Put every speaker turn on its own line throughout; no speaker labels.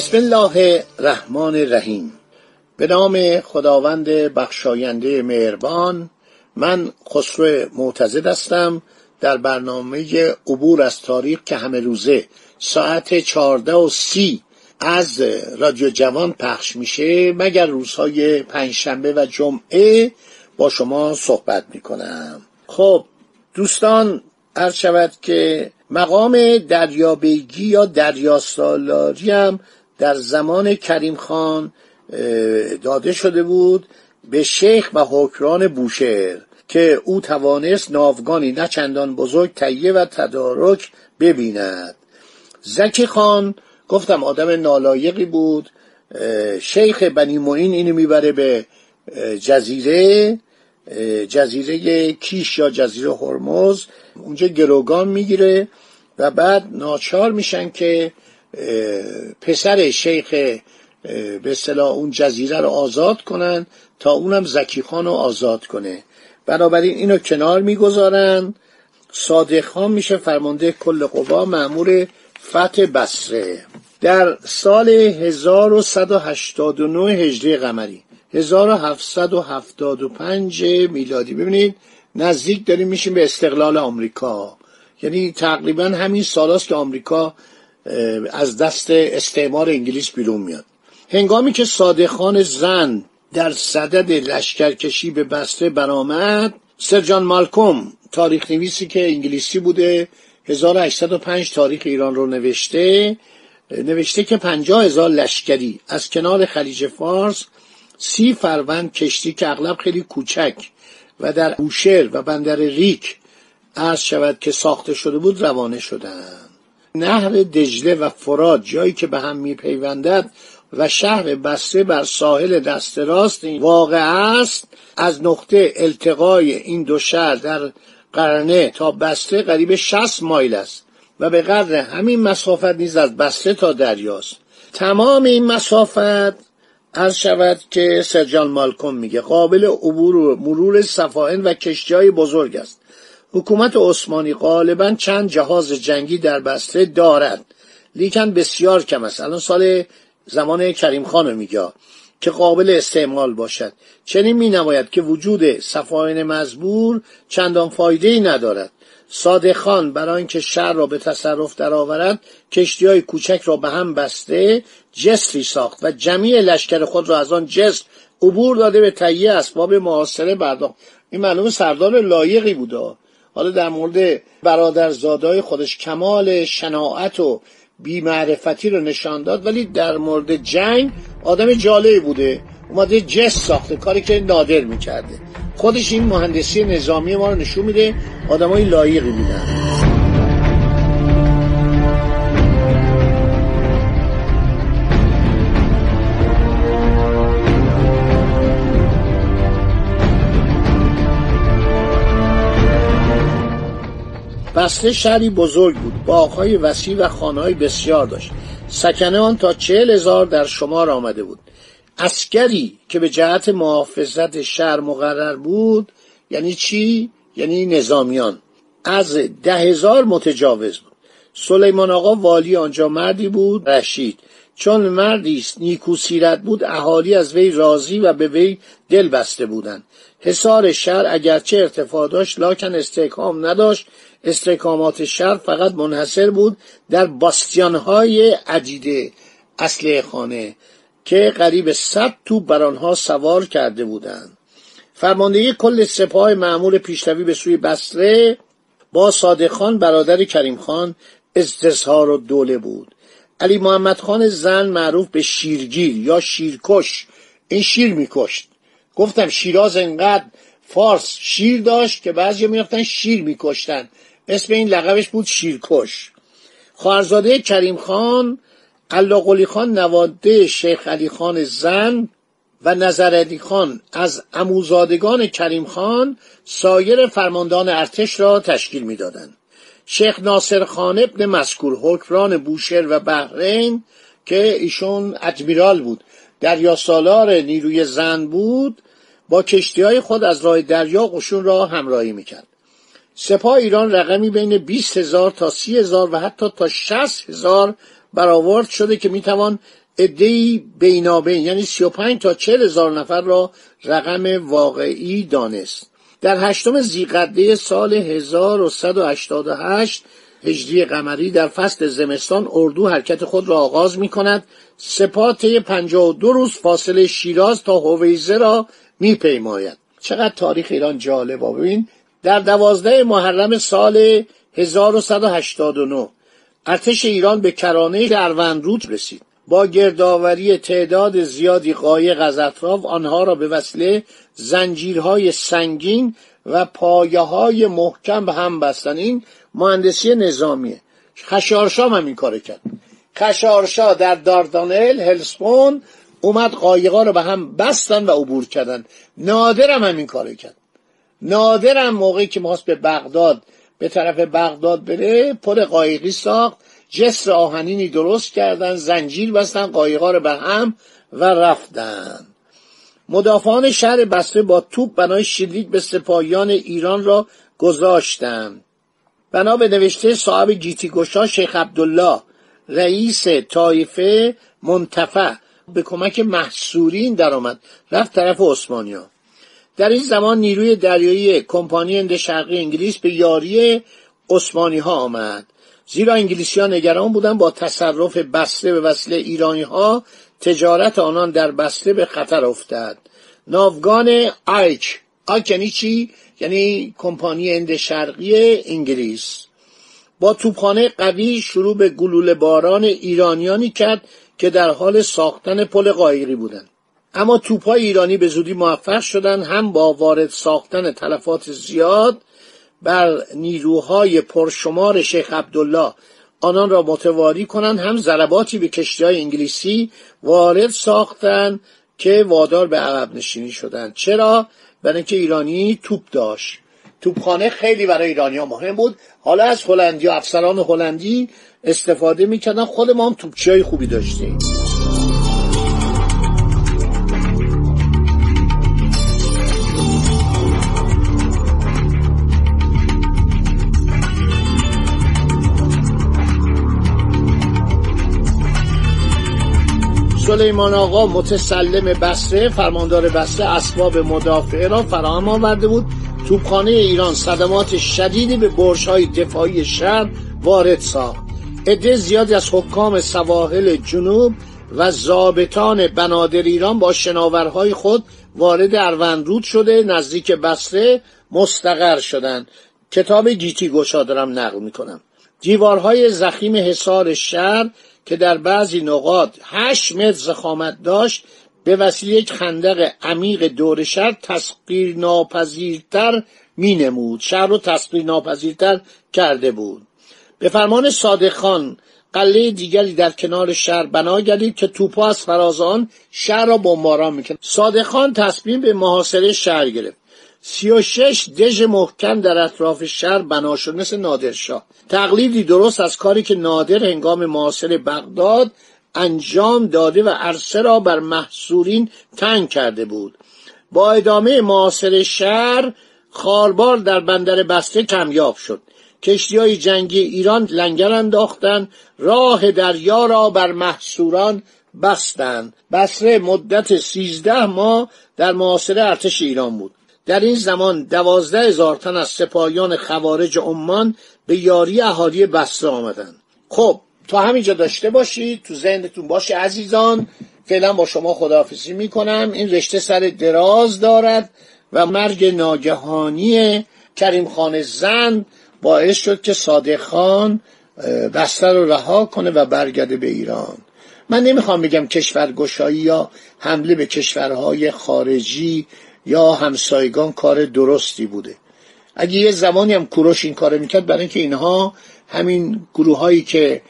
بسم الله الرحمن الرحیم. به نام خداوند بخشاینده مهربان من خسرو معتزد هستم. در برنامه عبور از تاریخ که همه روزه ساعت چهارده و سی از رادیو جوان پخش میشه مگر روزهای پنجشنبه و جمعه با شما صحبت می‌کنم. خب دوستان عرض شود که مقام دریابیگی یا دریاسالاری هم در زمان کریم خان داده شده بود به شیخ و حکران بوشهر که او توانست ناوگانی نه چندان بزرگ تهیه و تدارک ببیند. زکی خان گفتم آدم نالایقی بود شیخ بنی معین اینو می‌بره به جزیره جزیره کیش یا جزیره هرمز اونجا گروگان می‌گیره و بعد ناچار میشن که پسر شیخ به اصطلاح اون جزیره رو آزاد کنن تا اونم زکی خان رو آزاد کنه. بنابراین اینو کنار می‌گذارن. صادق خان میشه فرمانده کل قوا معمور فتح بسره در سال 1189 هجری قمری 1775 میلادی. ببینید نزدیک داریم میشیم به استقلال آمریکا. یعنی تقریبا همین سالاست که آمریکا از دست استعمار انگلیس بیرون میاد. هنگامی که صادقان زن در صدد لشکرکشی به بسته برآمد سرجان مالکوم تاریخ نویسی که انگلیسی بوده 1805 تاریخ ایران رو نوشته نوشته که پنجاه هزار لشکری از کنار خلیج فارس سی فروند کشتی که اغلب خیلی کوچک و در بوشهر و بندر ریک عرض شود که ساخته شده بود روانه شدند نهر دجله و فراد جایی که به هم میپیوندد و شهر بسته بر ساحل دست راست واقع است از نقطه التقای این دو شهر در قرنه تا بسته قریب 60 مایل است و به قدر همین مسافت نیز از بسته تا دریاست. تمام این مسافت از شود که سرجان مالکوم میگه قابل عبور و مرور سفائن و کشتی های بزرگ است. حکومت عثمانی غالبا چند جهاز جنگی در بسته دارد. لیکن بسیار کم است. الان سال زمان کریم خان میگه که قابل استعمال باشد. چنین می نماید که وجود سفاین مزبور چندان فایده ای ندارد. صادق خان برای اینکه شهر را به تصرف درآورد کشتی های کوچک را به هم بسته جسری ساخت و جمعی لشکر خود را از آن جسر عبور داده به تهیه اسباب معاصره برداخت. این معلوم سردار لایقی بوده. حالا در مورد برادرزادای خودش کمال شناعت و بیمعرفتی رو نشان داد ولی در مورد جنگ آدم جالبی بوده. اومده جس ساخته کاری که نادر می‌کرده. خودش این مهندسی نظامی ما رو نشون میده آدمای لایقی بودن بسته شهری بزرگ بود. باغهای وسیع و خانههای بسیار داشت. سکنه آن تا چهل هزار در شمار آمده بود. اسکری که به جهت محافظت شهر مقرر بود یعنی چی؟ یعنی نظامیان. از ده هزار متجاوز بود. سلیمان آقا والی آنجا مردی بود رشید. چون مردی است نیکو سیرت بود اهالی از وی راضی و به وی دل بسته بودند. حصار شهر اگرچه ارتفاع داشت لاکن استحکام نداشت. استحکامات شهر فقط منحصر بود در باستیانهای عدیده اصل خانه که قریب صد تو بر آنها سوار کرده بودند. فرماندهی کل سپاه معمول پیشروی به سوی بسره با صادق خان برادر کریم خان استظهار و دوله بود. علی محمد خان زن معروف به شیرگیر یا شیرکش. این شیر میکشت. گفتم شیراز انقدر فارس شیر داشت که بعضی می‌رفتن شیر میکشتن. اسم این لقبش بود شیرکش. خواهرزاده کریم خان قلاقلی خان نواده شیخ علی خان زن و نظر خان از اموزادگان کریم خان سایر فرماندان ارتش را تشکیل می‌دادند. شیخ ناصر خان ابن مسکور حکمران بوشهر و بحرین که ایشون ادمیرال بود. دریا سالار نیروی زن بود با کشتی های خود از راه دریا قشون را همراهی می‌کرد. سپاه ایران رقمی بین 20 هزار تا 30 هزار و حتی تا 60 هزار برآورد شده که می‌توان ادهی بینابین یعنی 35 تا 40 هزار نفر را رقم واقعی دانست. در هشتم زیقده سال 1188 هجری قمری در فصل زمستان اردو حرکت خود را آغاز می کند سپاه طی 52 روز فاصله شیراز تا هویزه را میپیماید. چقدر تاریخ ایران جالب ببین در دوازده محرم سال 1189 ارتش ایران به کرانه اروندرود رسید. با گردآوری تعداد زیادی قایق از اطراف آنها را به وسیله زنجیرهای سنگین و پایه های محکم به هم بستن. این مهندسی نظامیه. خشارشام هم این کار کرد. خشارشا در داردانل هلسپون اومد قایقا رو به هم بستن و عبور کردن. نادرم همین کار کرد. نادرم موقعی که می‌خواست به بغداد به طرف بغداد بره پل قایقی ساخت. جسر آهنینی درست کردن زنجیر بستن قایقا رو به هم و رفتن. مدافعان شهر بسته با توپ بنای شلیک به سپاهیان ایران را گذاشتند بنا به نوشته صاحب گیتی گشا شیخ عبدالله رئیس طایفه منتفع به کمک محصورین درآمد رفت طرف عثمانیا. در این زمان نیروی دریایی کمپانی هند شرقی انگلیس به یاری عثمانی ها آمد. زیرا انگلیسی ها نگران بودن با تصرف بسته به وسیله ایرانی ها تجارت آنان در بسته به خطر افتد ناوگان آیچ آیچ یعنی چی؟ یعنی کمپانی هند شرقی انگلیس. با توپخانه قوی شروع به گلوله باران ایرانیانی کرد که در حال ساختن پل قایقی بودند. اما توپهای ایرانی به زودی موفق شدند هم با وارد ساختن تلفات زیاد بر نیروهای پرشمار شیخ عبدالله. آنان را متواری کنند هم ضرباتی به کشتی های انگلیسی وارد ساختند که وادار به عقب نشینی شدند. چرا؟ برای اینکه ایرانی توپ داشت. توپخانه خیلی برای ایرانی مهم بود. حالا از هلندی افسران هلندی استفاده می‌کردن. خود ما هم توپچی های خوبی داشتیم. سلیمان آقا متسلم بسره فرماندار بسره اسباب مدافعه را فراهم آورده بود. توپخانه ایران صدمات شدیدی به های دفاعی شهر وارد ساخت. عده زیادی از حکام سواحل جنوب و زابطان بنادر ایران با شناورهای خود وارد اروندرود شده نزدیک بسره مستقر شدند. کتاب گیتی گشا دارم نقل می‌کنم. دیوارهای زخیم حصار شهر که در بعضی نقاط هشت متر زخامت داشت به وسیله یک خندق عمیق دور شهر تسقیر ناپذیرتر می نمود شهر رو تسقیر ناپذیرتر کرده بود. به فرمان صادق خان قله دیگری در کنار شهر بنا گردید که توپا از فرازان شهر را بمباران می‌کرد صادق خان تصمیم به محاصره شهر گرفت. سی و شش دژ محکم در اطراف شهر بنا شد مثل نادرشاه. تقلیدی درست از کاری که نادر هنگام محاصره بغداد انجام داده و عرصه را بر محصورین تنگ کرده بود. با ادامه معاصر شهر خاربار در بندر بسته کمیاب شد. کشتی های جنگی ایران لنگر انداختند راه دریا را بر محصوران بستند. بسره مدت سیزده ماه در معاصره ارتش ایران بود. در این زمان دوازده هزار تن از سپاهیان خوارج عمان به یاری اهالی بسره آمدند. خب تا همینجا داشته باشید تو ذهنتون باشه عزیزان فعلا با شما خداحافظی می‌کنم. این رشته سر دراز دارد و مرگ ناگهانی کریم خان زن باعث شد که صادق خان بستر رو رها کنه و برگرده به ایران. من نمی‌خوام بگم کشورگشایی یا حمله به کشورهای خارجی یا همسایگان کار درستی بوده. اگه یه زمانی هم کوروش این کار می‌کرد برای اینکه اینها همین گروه هایی که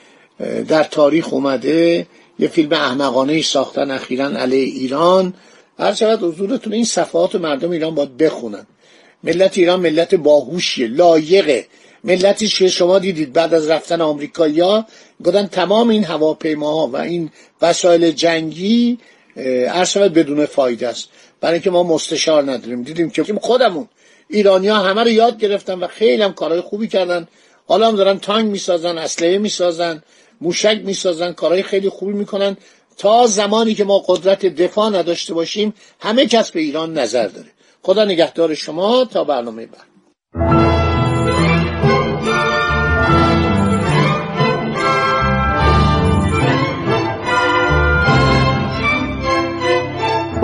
در تاریخ اومده یه فیلم احمقانه ساختن اخیرا علیه ایران. هر شود حضورتون این صفحات مردم ایران باید بخونن. ملت ایران ملت باهوشیه لایقه. ملتی که شما دیدید بعد از رفتن آمریکایی‌ها گفتن تمام این هواپیماها و این وسایل جنگی شود بدون فایده است. برای اینکه ما مستشار نداریم. دیدیم که خودمون ایرانیا همه رو یاد گرفتن و خیلی هم کارهای خوبی کردن. حالا هم دارن تانک می‌سازن اسلحه می‌سازن موشک می‌سازن کارهای خیلی خوبی می‌کنن. تا زمانی که ما قدرت دفاع نداشته باشیم همه کس به ایران نظر داره. خدا نگهدار شما تا برنامه بعد.